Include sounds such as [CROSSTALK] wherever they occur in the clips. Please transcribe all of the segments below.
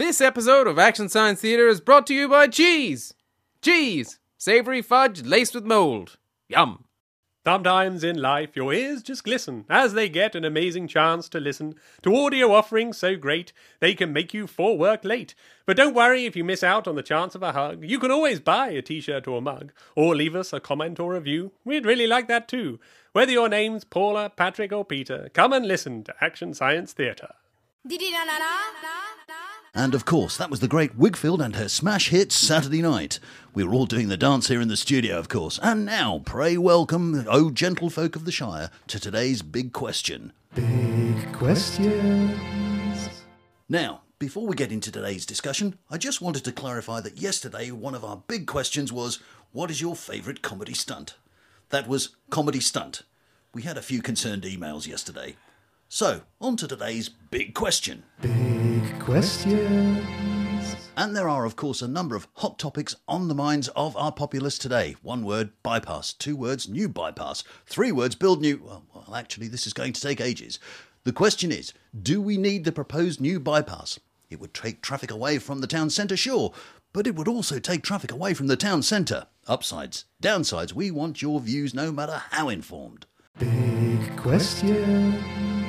This episode of Action Science Theater is brought to you by cheese. Cheese, savory fudge laced with mold. Yum. Sometimes in life your ears just glisten as they get an amazing chance to listen to audio offerings so great they can make you for work late. But don't worry if you miss out on the chance of a hug. You can always buy a t-shirt or a mug or leave us a comment or a review. We'd really like that too. Whether your name's Paula, Patrick or Peter, come and listen to Action Science Theatre. And of course, that was the great Whigfield and her smash hit Saturday Night. We were all doing the dance here in the studio, of course. And now, pray welcome, O gentle folk of the Shire, to today's big question. Big questions. Now, before we get into today's discussion, I just wanted to clarify that yesterday one of our big questions was what is your favourite comedy stunt? That was comedy stunt. We had a few concerned emails yesterday. So, on to today's big question. Big questions. And there are, of course, a number of hot topics on the minds of our populace today. One word, bypass. Two words, new bypass. Three words, build new. Well, well, actually, this is going to take ages. The question is do we need the proposed new bypass? It would take traffic away from the town centre, sure, but it would also take traffic away from the town centre. Upsides, downsides, we want your views no matter how informed. Big questions.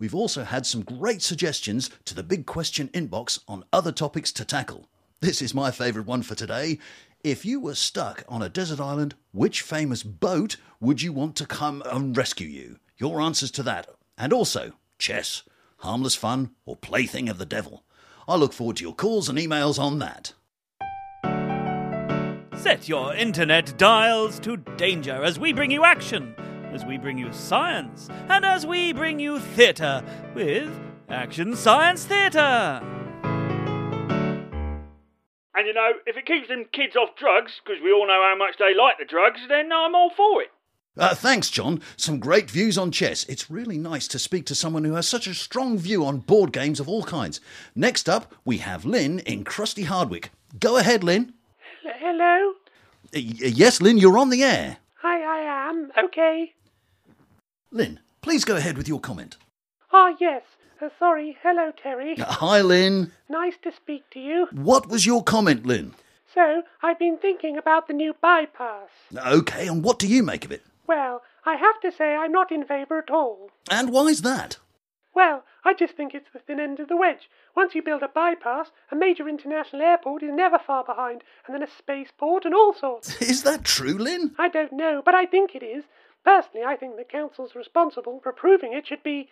We've also had some great suggestions to the big question inbox on other topics to tackle. This is my favourite one for today. If you were stuck on a desert island, which famous boat would you want to come and rescue you? Your answers to that. And also, chess, harmless fun, or plaything of the devil. I look forward to your calls and emails on that. Set your internet dials to danger as we bring you action, as we bring you science, and as we bring you theatre with Action Science Theatre. And you know, if it keeps them kids off drugs, because we all know how much they like the drugs, then I'm all for it. Uh, thanks, John. Some great views on chess. It's really nice to speak to someone who has such a strong view on board games of all kinds. Next up, we have Lynn in Crusty Hardwick. Go ahead, Lynn. Hello? Uh, yes, Lynn, you're on the air. Hi, I am. Okay. Lynn, please go ahead with your comment. Ah, yes. Uh, sorry. Hello, Terry. [LAUGHS] Hi, Lynn. Nice to speak to you. What was your comment, Lynn? So, I've been thinking about the new bypass. Okay, and what do you make of it? Well, I have to say I'm not in favour at all. And why's that? Well, I just think it's the thin end of the wedge. Once you build a bypass, a major international airport is never far behind, and then a spaceport and all sorts. [LAUGHS] Is that true, Lynn? I don't know, but I think it is. Personally, I think the councils responsible for proving it should be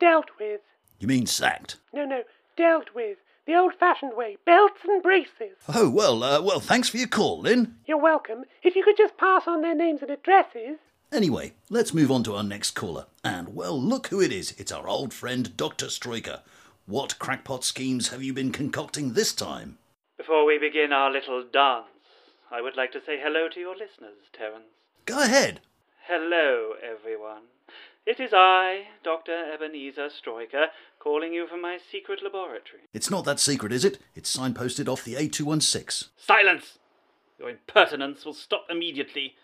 dealt with. You mean sacked? No, no, dealt with. The old fashioned way. Belts and braces. Oh, well, uh, well, thanks for your call, Lynn. You're welcome. If you could just pass on their names and addresses. Anyway, let's move on to our next caller. And, well, look who it is. It's our old friend, Dr. Stroiker. What crackpot schemes have you been concocting this time? Before we begin our little dance, I would like to say hello to your listeners, Terence. Go ahead. Hello, everyone. It is I, Dr. Ebenezer Stroiker, calling you from my secret laboratory. It's not that secret, is it? It's signposted off the A216. Silence! Your impertinence will stop immediately,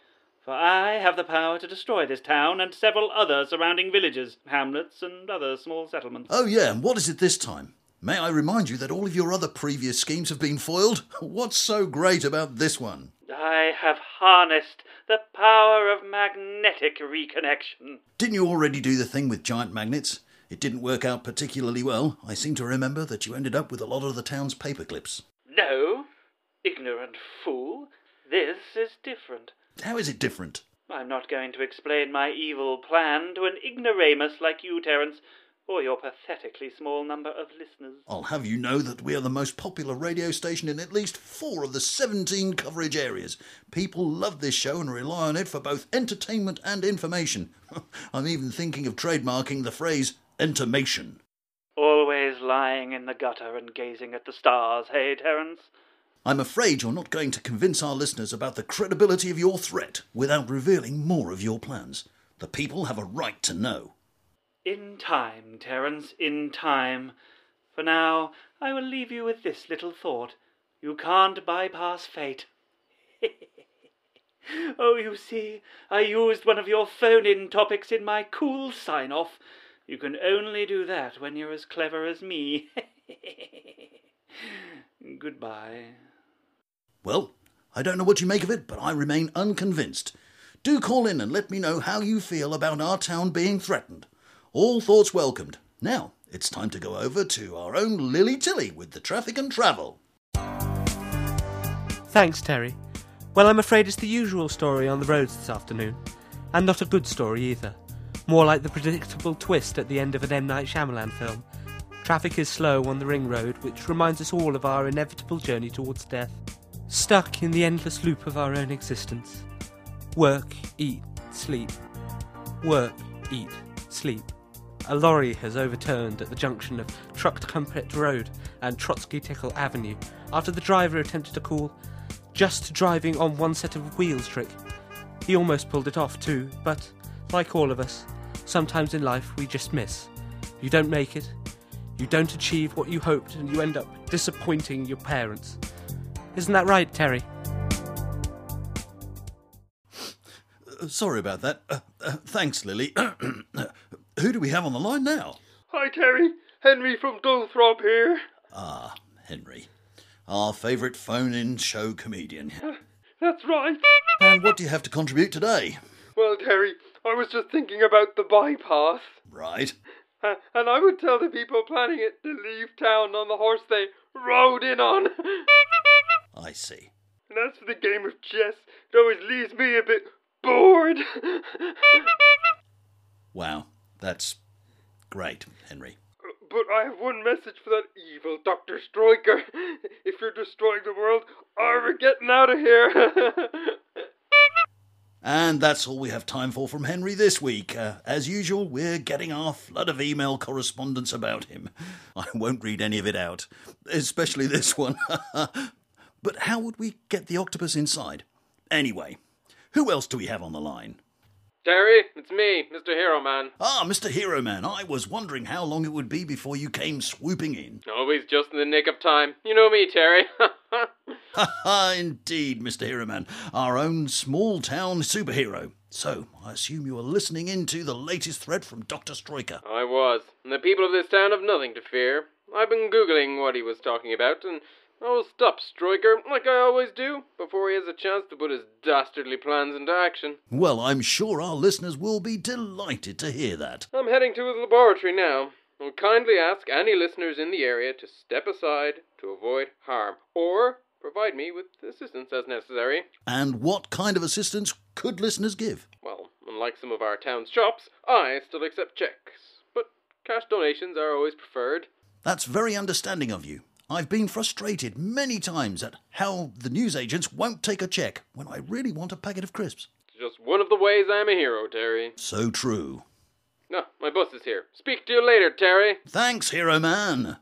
for I have the power to destroy this town and several other surrounding villages, hamlets, and other small settlements. Oh, yeah, and what is it this time? May I remind you that all of your other previous schemes have been foiled? [LAUGHS] What's so great about this one? I have harnessed the power of magnetic reconnection. Didn't you already do the thing with giant magnets? It didn't work out particularly well. I seem to remember that you ended up with a lot of the town's paperclips. No, ignorant fool. This is different. How is it different? I'm not going to explain my evil plan to an ignoramus like you, Terence, or your pathetically small number of listeners. I'll have you know that we are the most popular radio station in at least four of the 17 coverage areas. People love this show and rely on it for both entertainment and information. [LAUGHS] I'm even thinking of trademarking the phrase entermation. Always lying in the gutter and gazing at the stars, hey, Terence? I'm afraid you're not going to convince our listeners about the credibility of your threat without revealing more of your plans. The people have a right to know. In time, Terence, in time. For now, I will leave you with this little thought. You can't bypass fate. [LAUGHS] oh, you see, I used one of your phone in topics in my cool sign off. You can only do that when you're as clever as me. [LAUGHS] goodbye. Well, I don't know what you make of it, but I remain unconvinced. Do call in and let me know how you feel about our town being threatened. All thoughts welcomed. Now, it's time to go over to our own Lily Tilly with the traffic and travel. Thanks, Terry. Well, I'm afraid it's the usual story on the roads this afternoon. And not a good story either. More like the predictable twist at the end of an M. Night Shyamalan film. Traffic is slow on the ring road, which reminds us all of our inevitable journey towards death. Stuck in the endless loop of our own existence. Work, eat, sleep. Work, eat, sleep. A lorry has overturned at the junction of Truck Road and Trotsky Tickle Avenue after the driver attempted to call just driving on one set of wheels trick. He almost pulled it off too, but like all of us, sometimes in life we just miss. You don't make it, you don't achieve what you hoped, and you end up disappointing your parents. Isn't that right, Terry? Uh, sorry about that. Uh, uh, thanks, Lily. [CLEARS THROAT] Who do we have on the line now? Hi, Terry. Henry from Dulthrop here. Ah, Henry. Our favourite phone in show comedian. That's right. And what do you have to contribute today? Well, Terry, I was just thinking about the bypass. Right. Uh, and I would tell the people planning it to leave town on the horse they rode in on. I see. and as for the game of chess, it always leaves me a bit bored. Wow, that's great, Henry. But I have one message for that evil Dr. Stryker. [LAUGHS] If you're destroying the world, I'm getting out of here. [LAUGHS] And that's all we have time for from Henry this week. Uh, as usual, we're getting our flood of email correspondence about him. [LAUGHS] I won't read any of it out, especially this one. but how would we get the octopus inside? Anyway, who else do we have on the line? Terry, it's me, Mr. Hero Man. Ah, Mr. Hero Man, I was wondering how long it would be before you came swooping in. Always just in the nick of time. You know me, Terry. [LAUGHS] Ha ha, indeed, Mr. Hero Man, our own small town superhero. So, I assume you are listening in to the latest threat from Dr. Stryker. I was. And the people of this town have nothing to fear. I've been Googling what he was talking about, and Will stop Stryker, like I always do, before he has a chance to put his dastardly plans into action. Well, I'm sure our listeners will be delighted to hear that. I'm heading to his laboratory now. I'll kindly ask any listeners in the area to step aside to avoid harm, or provide me with assistance as necessary. And what kind of assistance could listeners give? Well, unlike some of our town's shops, I still accept checks, but cash donations are always preferred. That's very understanding of you. I've been frustrated many times at how the newsagents won't take a check when I really want a packet of crisps. It's just one of the ways I'm a hero, Terry. So true. No, my bus is here. Speak to you later, Terry. Thanks, Hero Man.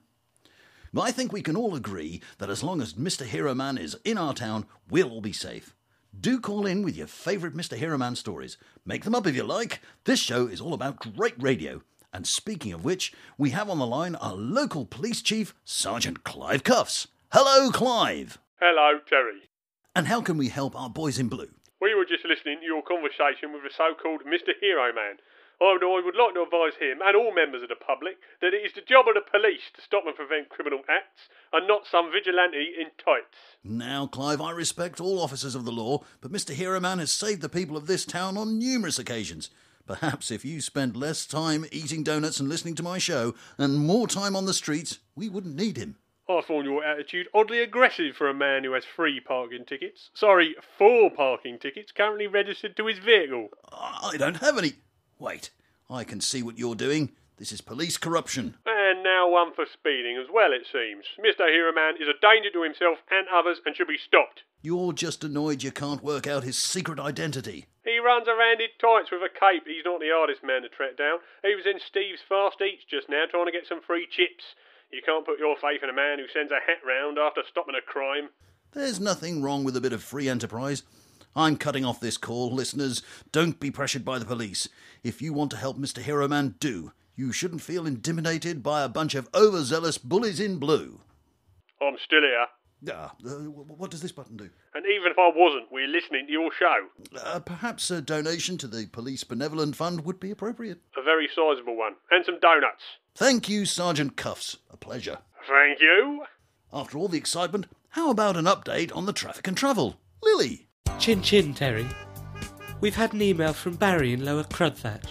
I think we can all agree that as long as Mr. Hero Man is in our town, we'll all be safe. Do call in with your favourite Mr. Hero Man stories. Make them up if you like. This show is all about great radio. And speaking of which, we have on the line our local police chief, Sergeant Clive Cuffs. Hello, Clive. Hello, Terry. And how can we help our boys in blue? We were just listening to your conversation with the so-called Mr. Hero Man. I would, I would like to advise him and all members of the public that it is the job of the police to stop and prevent criminal acts and not some vigilante in tights. Now, Clive, I respect all officers of the law, but Mr. Hero Man has saved the people of this town on numerous occasions. Perhaps if you spent less time eating donuts and listening to my show and more time on the streets, we wouldn't need him. I find your attitude oddly aggressive for a man who has three parking tickets. Sorry, four parking tickets currently registered to his vehicle. I don't have any. Wait, I can see what you're doing. This is police corruption. And now one for speeding as well, it seems. Mr. Hero Man is a danger to himself and others and should be stopped. You're just annoyed you can't work out his secret identity. He runs around in tights with a cape. He's not the hardest man to track down. He was in Steve's Fast Eats just now trying to get some free chips. You can't put your faith in a man who sends a hat round after stopping a crime. There's nothing wrong with a bit of free enterprise. I'm cutting off this call, listeners. Don't be pressured by the police. If you want to help Mr. Hero Man, do. You shouldn't feel intimidated by a bunch of overzealous bullies in blue. I'm still here. Ah, uh, what does this button do? And even if I wasn't, we're listening to your show. Uh, perhaps a donation to the Police Benevolent Fund would be appropriate. A very sizable one. And some donuts. Thank you, Sergeant Cuffs. A pleasure. Thank you. After all the excitement, how about an update on the traffic and travel? Lily. Chin chin, Terry. We've had an email from Barry in Lower Crudthatch.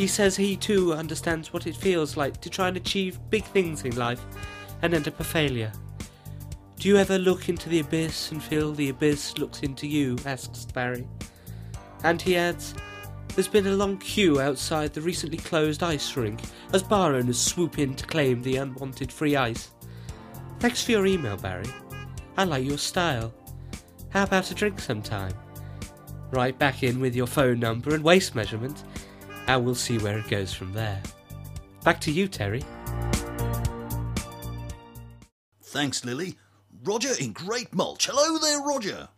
He says he too understands what it feels like to try and achieve big things in life and end up a failure. Do you ever look into the abyss and feel the abyss looks into you? asks Barry. And he adds, There's been a long queue outside the recently closed ice rink as bar owners swoop in to claim the unwanted free ice. Thanks for your email, Barry. I like your style. How about a drink sometime? Write back in with your phone number and waist measurement, and we'll see where it goes from there. Back to you, Terry. Thanks, Lily. Roger in Great Mulch. Hello there, Roger.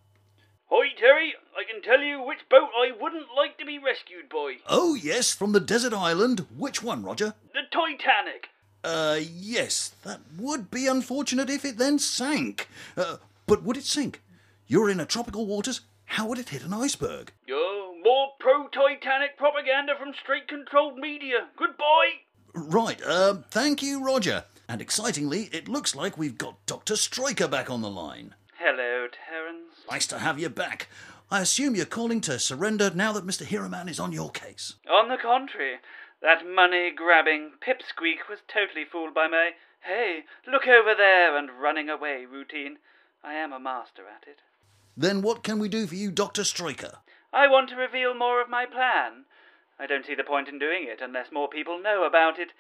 Hi, Terry. I can tell you which boat I wouldn't like to be rescued by. Oh, yes, from the desert island. Which one, Roger? The Titanic. Uh, yes, that would be unfortunate if it then sank. Uh, but would it sink? You're in a tropical waters. How would it hit an iceberg? Oh, more pro-Titanic propaganda from straight-controlled media. Goodbye. Right, um, thank you, Roger. And excitingly, it looks like we've got Dr. Striker back on the line. Hello, Terence. Nice to have you back. I assume you're calling to surrender now that Mr. Hero Man is on your case. On the contrary, that money-grabbing pipsqueak was totally fooled by my "Hey, look over there" and running away routine. I am a master at it. Then what can we do for you, Dr. Striker? I want to reveal more of my plan. I don't see the point in doing it unless more people know about it.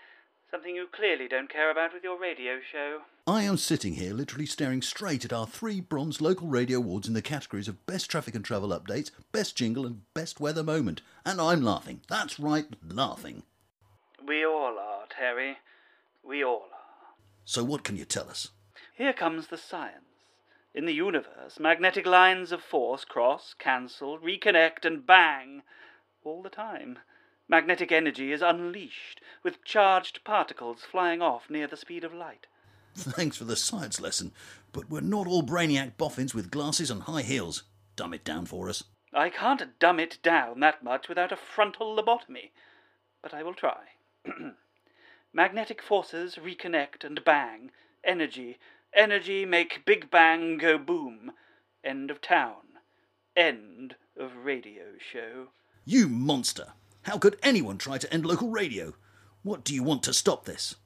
Something you clearly don't care about with your radio show. I am sitting here literally staring straight at our three bronze local radio awards in the categories of Best Traffic and Travel Updates, Best Jingle, and Best Weather Moment. And I'm laughing. That's right, laughing. We all are, Terry. We all are. So what can you tell us? Here comes the science. In the universe, magnetic lines of force cross, cancel, reconnect, and bang all the time. Magnetic energy is unleashed, with charged particles flying off near the speed of light. Thanks for the science lesson, but we're not all brainiac boffins with glasses and high heels. Dumb it down for us. I can't dumb it down that much without a frontal lobotomy, but I will try. [CLEARS THROAT] Magnetic forces reconnect and bang. Energy, energy make Big Bang go boom. End of town. End of radio show. You monster! How could anyone try to end local radio? What do you want to stop this?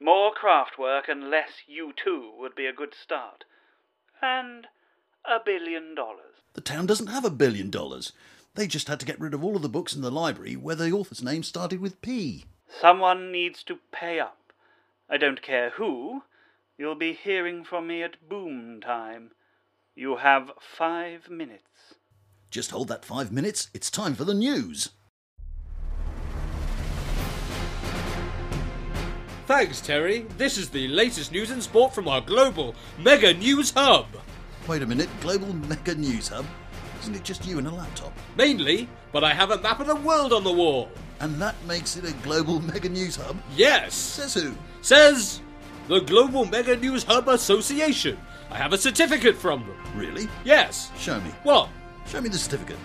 More Kraftwerk and less U2 would be a good start. And a billion dollars. The town doesn't have a billion dollars. They just had to get rid of all of the books in the library where the author's name started with P. Someone needs to pay up. I don't care who. You'll be hearing from me at boom time. You have five minutes. Just hold that five minutes. It's time for the news. Thanks, Terry. This is the latest news and sport from our global mega news hub. Wait a minute, Global Mega News Hub? Isn't it just you and a laptop? Mainly, but I have a map of the world on the wall. And that makes it a Global Mega News Hub? Yes, Says who? says the Global Mega News Hub Association. I have a certificate from them. Really? Yes. Show me. What? Show me the certificate.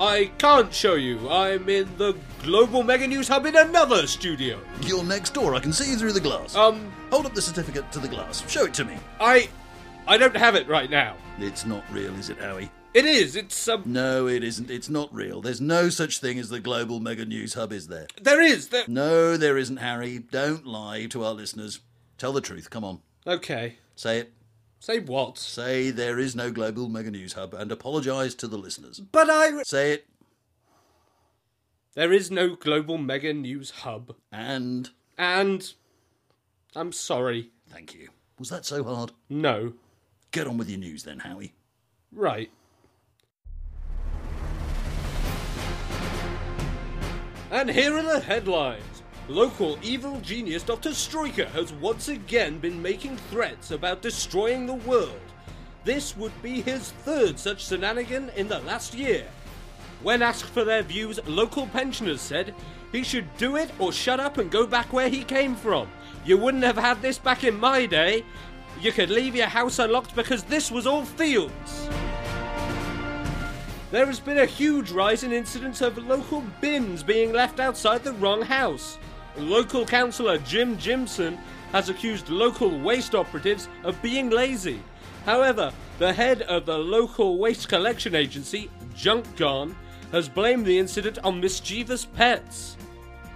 I can't show you. I'm in the Global Mega News Hub in another studio. You're next door. I can see you through the glass. Um, Hold up the certificate to the glass. Show it to me. I. I don't have it right now. It's not real, is it, Howie? It is. It's um. No, it isn't. It's not real. There's no such thing as the Global Mega News Hub, is there? There is. There. No, there isn't, Harry. Don't lie to our listeners. Tell the truth. Come on. Okay. Say it. Say what? Say there is no Global Mega News Hub and apologise to the listeners. But I. Say it. There is no Global Mega News Hub. And And. I'm sorry. thank you. Was that so hard? No. Get on with your news then, Howie. Right. And here are the headlines. Local evil genius Dr. Striker has once again been making threats about destroying the world. This would be his third such shenanigan in the last year. When asked for their views, local pensioners said he should do it or shut up and go back where he came from. You wouldn't have had this back in my day. You could leave your house unlocked because this was all fields. There has been a huge rise in incidents of local bins being left outside the wrong house. Local councillor Jim Jimson has accused local waste operatives of being lazy. However, the head of the local waste collection agency, Junk Gone, has blamed the incident on mischievous pets.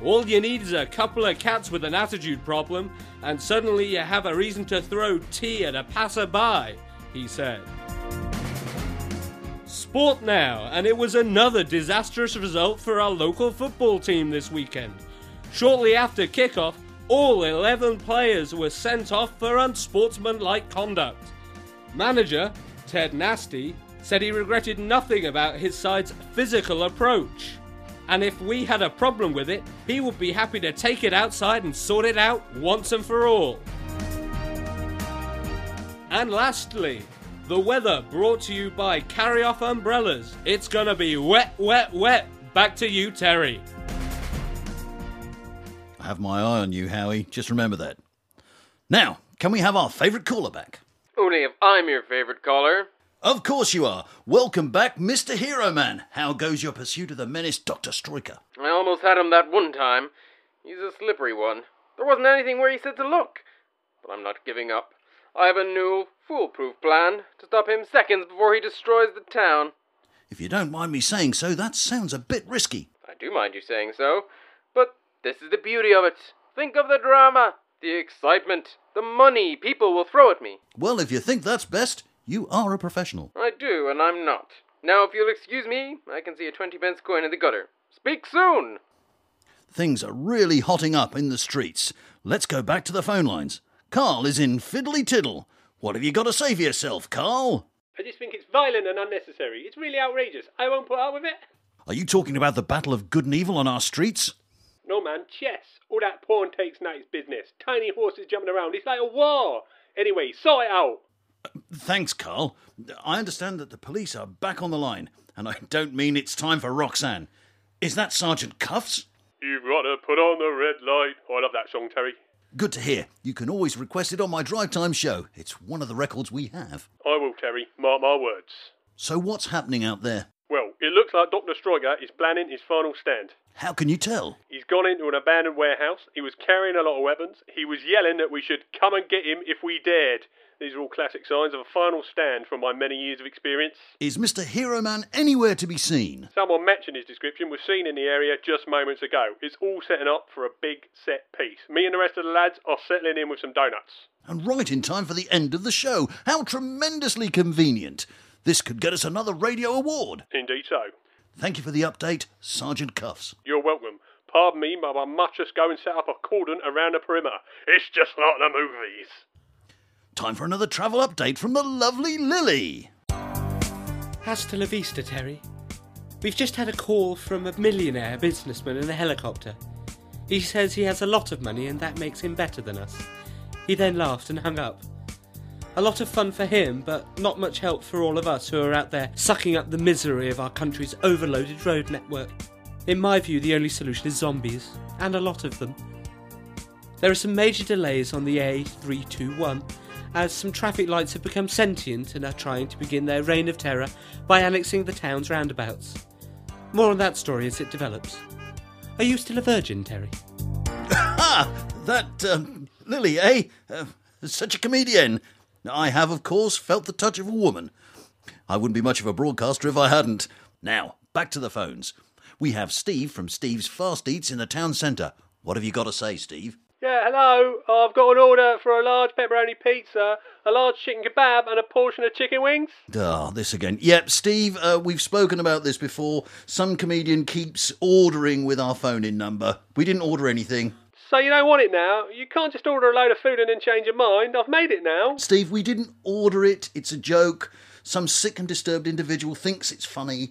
All you need is a couple of cats with an attitude problem, and suddenly you have a reason to throw tea at a passerby, he said. Sport now, and it was another disastrous result for our local football team this weekend. Shortly after kickoff, all 11 players were sent off for unsportsmanlike conduct. Manager, Ted Nasty, said he regretted nothing about his side's physical approach. And if we had a problem with it, he would be happy to take it outside and sort it out once and for all. And lastly, the weather brought to you by Carry Off Umbrellas. It's gonna be wet, wet, wet. Back to you, Terry. Have my eye on you, Howie. Just remember that. Now, can we have our favourite caller back? Only if I'm your favourite caller. Of course you are. Welcome back, Mr. Hero Man. How goes your pursuit of the menace, Dr. Stroiker? I almost had him that one time. He's a slippery one. There wasn't anything where he said to look. But I'm not giving up. I have a new, foolproof plan to stop him seconds before he destroys the town. If you don't mind me saying so, that sounds a bit risky. I do mind you saying so, this is the beauty of it. Think of the drama, the excitement, the money people will throw at me. Well, if you think that's best, you are a professional. I do, and I'm not. Now, if you'll excuse me, I can see a 20 pence coin in the gutter. Speak soon! Things are really hotting up in the streets. Let's go back to the phone lines. Carl is in Fiddly Tiddle. What have you got to say for yourself, Carl? I just think it's violent and unnecessary. It's really outrageous. I won't put up with it. Are you talking about the battle of good and evil on our streets? No, man, chess. All that pawn takes knight's business. Tiny horses jumping around. It's like a war. Anyway, sort it out. Thanks, Carl. I understand that the police are back on the line, and I don't mean it's time for Roxanne. Is that Sergeant Cuffs? You've got to put on the red light. Oh, I love that song, Terry. Good to hear. You can always request it on my drive time show. It's one of the records we have. I will, Terry. Mark my words. So, what's happening out there? It looks like Dr. Stroiger is planning his final stand. How can you tell? He's gone into an abandoned warehouse. He was carrying a lot of weapons. He was yelling that we should come and get him if we dared. These are all classic signs of a final stand from my many years of experience. Is Mr. Hero Man anywhere to be seen? Someone matching his description was seen in the area just moments ago. It's all setting up for a big set piece. Me and the rest of the lads are settling in with some donuts. And right in time for the end of the show. How tremendously convenient. This could get us another radio award. Indeed so. Thank you for the update, Sergeant Cuffs. You're welcome. Pardon me, but I must just go and set up a cordon around the perimeter. It's just like the movies. Time for another travel update from the lovely Lily. Hasta la vista, Terry. We've just had a call from a millionaire businessman in a helicopter. He says he has a lot of money and that makes him better than us. He then laughed and hung up. A lot of fun for him, but not much help for all of us who are out there sucking up the misery of our country's overloaded road network. In my view, the only solution is zombies, and a lot of them. There are some major delays on the A321 as some traffic lights have become sentient and are trying to begin their reign of terror by annexing the town's roundabouts. More on that story as it develops. Are you still a virgin, Terry? [LAUGHS] Ah, that, um, Lily, eh? Uh, such a comedian. I have, of course, felt the touch of a woman. I wouldn't be much of a broadcaster if I hadn't. Now, back to the phones. We have Steve from Steve's Fast Eats in the town centre. What have you got to say, Steve? Yeah, hello. I've got an order for a large pepperoni pizza, a large chicken kebab, and a portion of chicken wings. Ah, this again. Yep, Steve, uh, we've spoken about this before. Some comedian keeps ordering with our phone in number. We didn't order anything. So you don't want it now? You can't just order a load of food and then change your mind. I've made it now. Steve, we didn't order it. It's a joke. Some sick and disturbed individual thinks it's funny.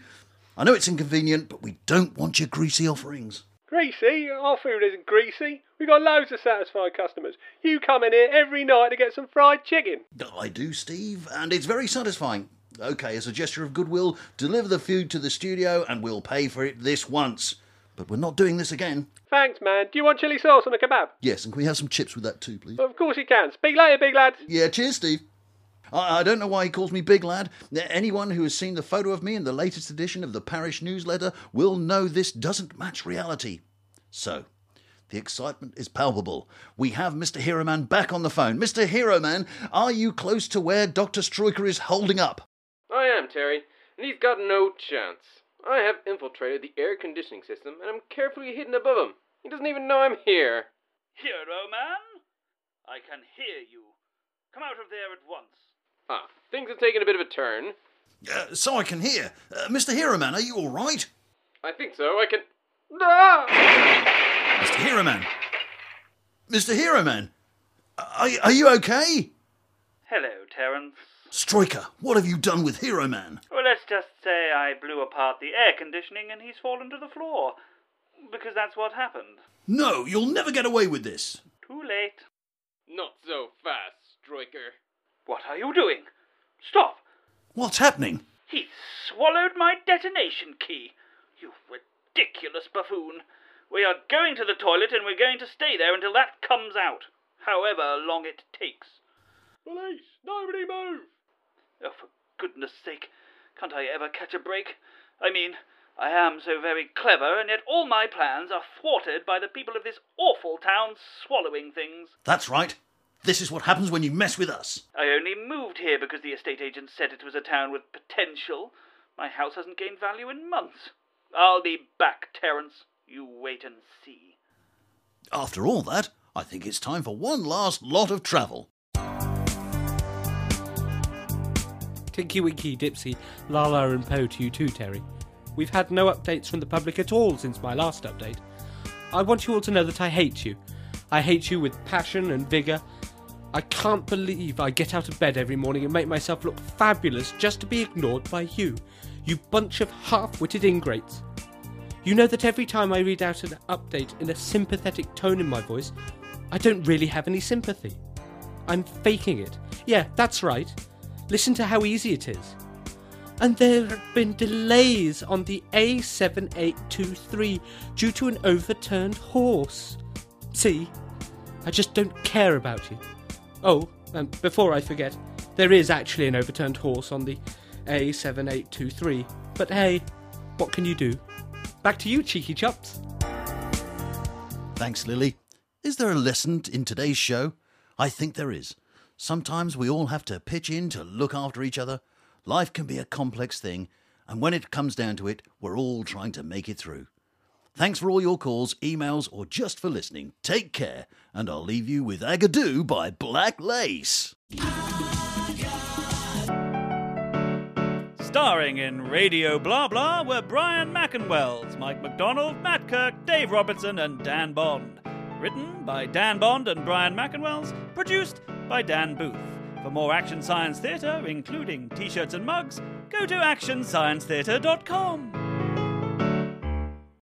I know it's inconvenient, but we don't want your greasy offerings. Greasy? Our food isn't greasy. We've got loads of satisfied customers. You come in here every night to get some fried chicken. I do, Steve, and it's very satisfying. Okay, as a gesture of goodwill, deliver the food to the studio and we'll pay for it this once. But we're not doing this again. Thanks, man. Do you want chili sauce on a kebab? Yes, and can we have some chips with that too, please? Of course you can. Speak later, big lad. Yeah, cheers, Steve. I, I don't know why he calls me Big Lad. Anyone who has seen the photo of me in the latest edition of the parish newsletter will know this doesn't match reality. So, The excitement is palpable. We have Mr. Hero Man back on the phone. Mr. Hero Man, are you close to where Dr. Stroiker is holding up? I am, Terry, and he's got no chance. I have infiltrated the air conditioning system, and I'm carefully hidden above him. He doesn't even know I'm here. Hero man, I can hear you. Come out of there at once. Ah, things have taken a bit of a turn. Uh, so I can hear. Uh, Mr. Hero Man, are you all right? I think so. I can. Ah! Mr. Hero Man. Mr. Hero Man. Are, are you okay? Hello, Terence. Striker, what have you done with Hero Man? Well, let's just say I blew apart the air conditioning and he's fallen to the floor. Because that's what happened. No, you'll never get away with this. Too late. Not so fast, Striker. What are you doing? Stop! What's happening? He swallowed my detonation key. You ridiculous buffoon. We are going to the toilet and we're going to stay there until that comes out, however long it takes. Police! Nobody move! Oh, for goodness sake, can't I ever catch a break? I mean, I am so very clever, and yet all my plans are thwarted by the people of this awful town swallowing things. That's right. This is what happens when you mess with us. I only moved here because the estate agent said it was a town with potential. My house hasn't gained value in months. I'll be back, Terence. You wait and see. After all that, I think it's time for one last lot of travel. Tinky Winky, Dipsy, Laa-Laa, and Po to you too, Terry. We've had no updates from the public at all since my last update. I want you all to know that I hate you. I hate you with passion and vigour. I can't believe I get out of bed every morning and make myself look fabulous just to be ignored by you, you bunch of half witted ingrates. You know that every time I read out an update in a sympathetic tone in my voice, I don't really have any sympathy. I'm faking it. Yeah, that's right. Listen to how easy it is. And there have been delays on the A7823 due to an overturned horse. See, I just don't care about you. Oh, and before I forget, there is actually an overturned horse on the A7823. But hey, what can you do? Back to you, cheeky chops. Thanks, Lily. Is there a lesson in today's show? I think there is. Sometimes we all have to pitch in to look after each other. Life can be a complex thing, and when it comes down to it, we're all trying to make it through. Thanks for all your calls, emails, or just for listening. Take care, and I'll leave you with Agadoo by Black Lace. Starring in Radio Blah Blah were Brian McInwells, Mike McDonald, Matt Kirk, Dave Robertson, and Dan Bond. Written by Dan Bond and Brian McInwells, produced by Dan Booth. For more Action Science Theatre, including t shirts and mugs, go to actionsciencetheatre.com.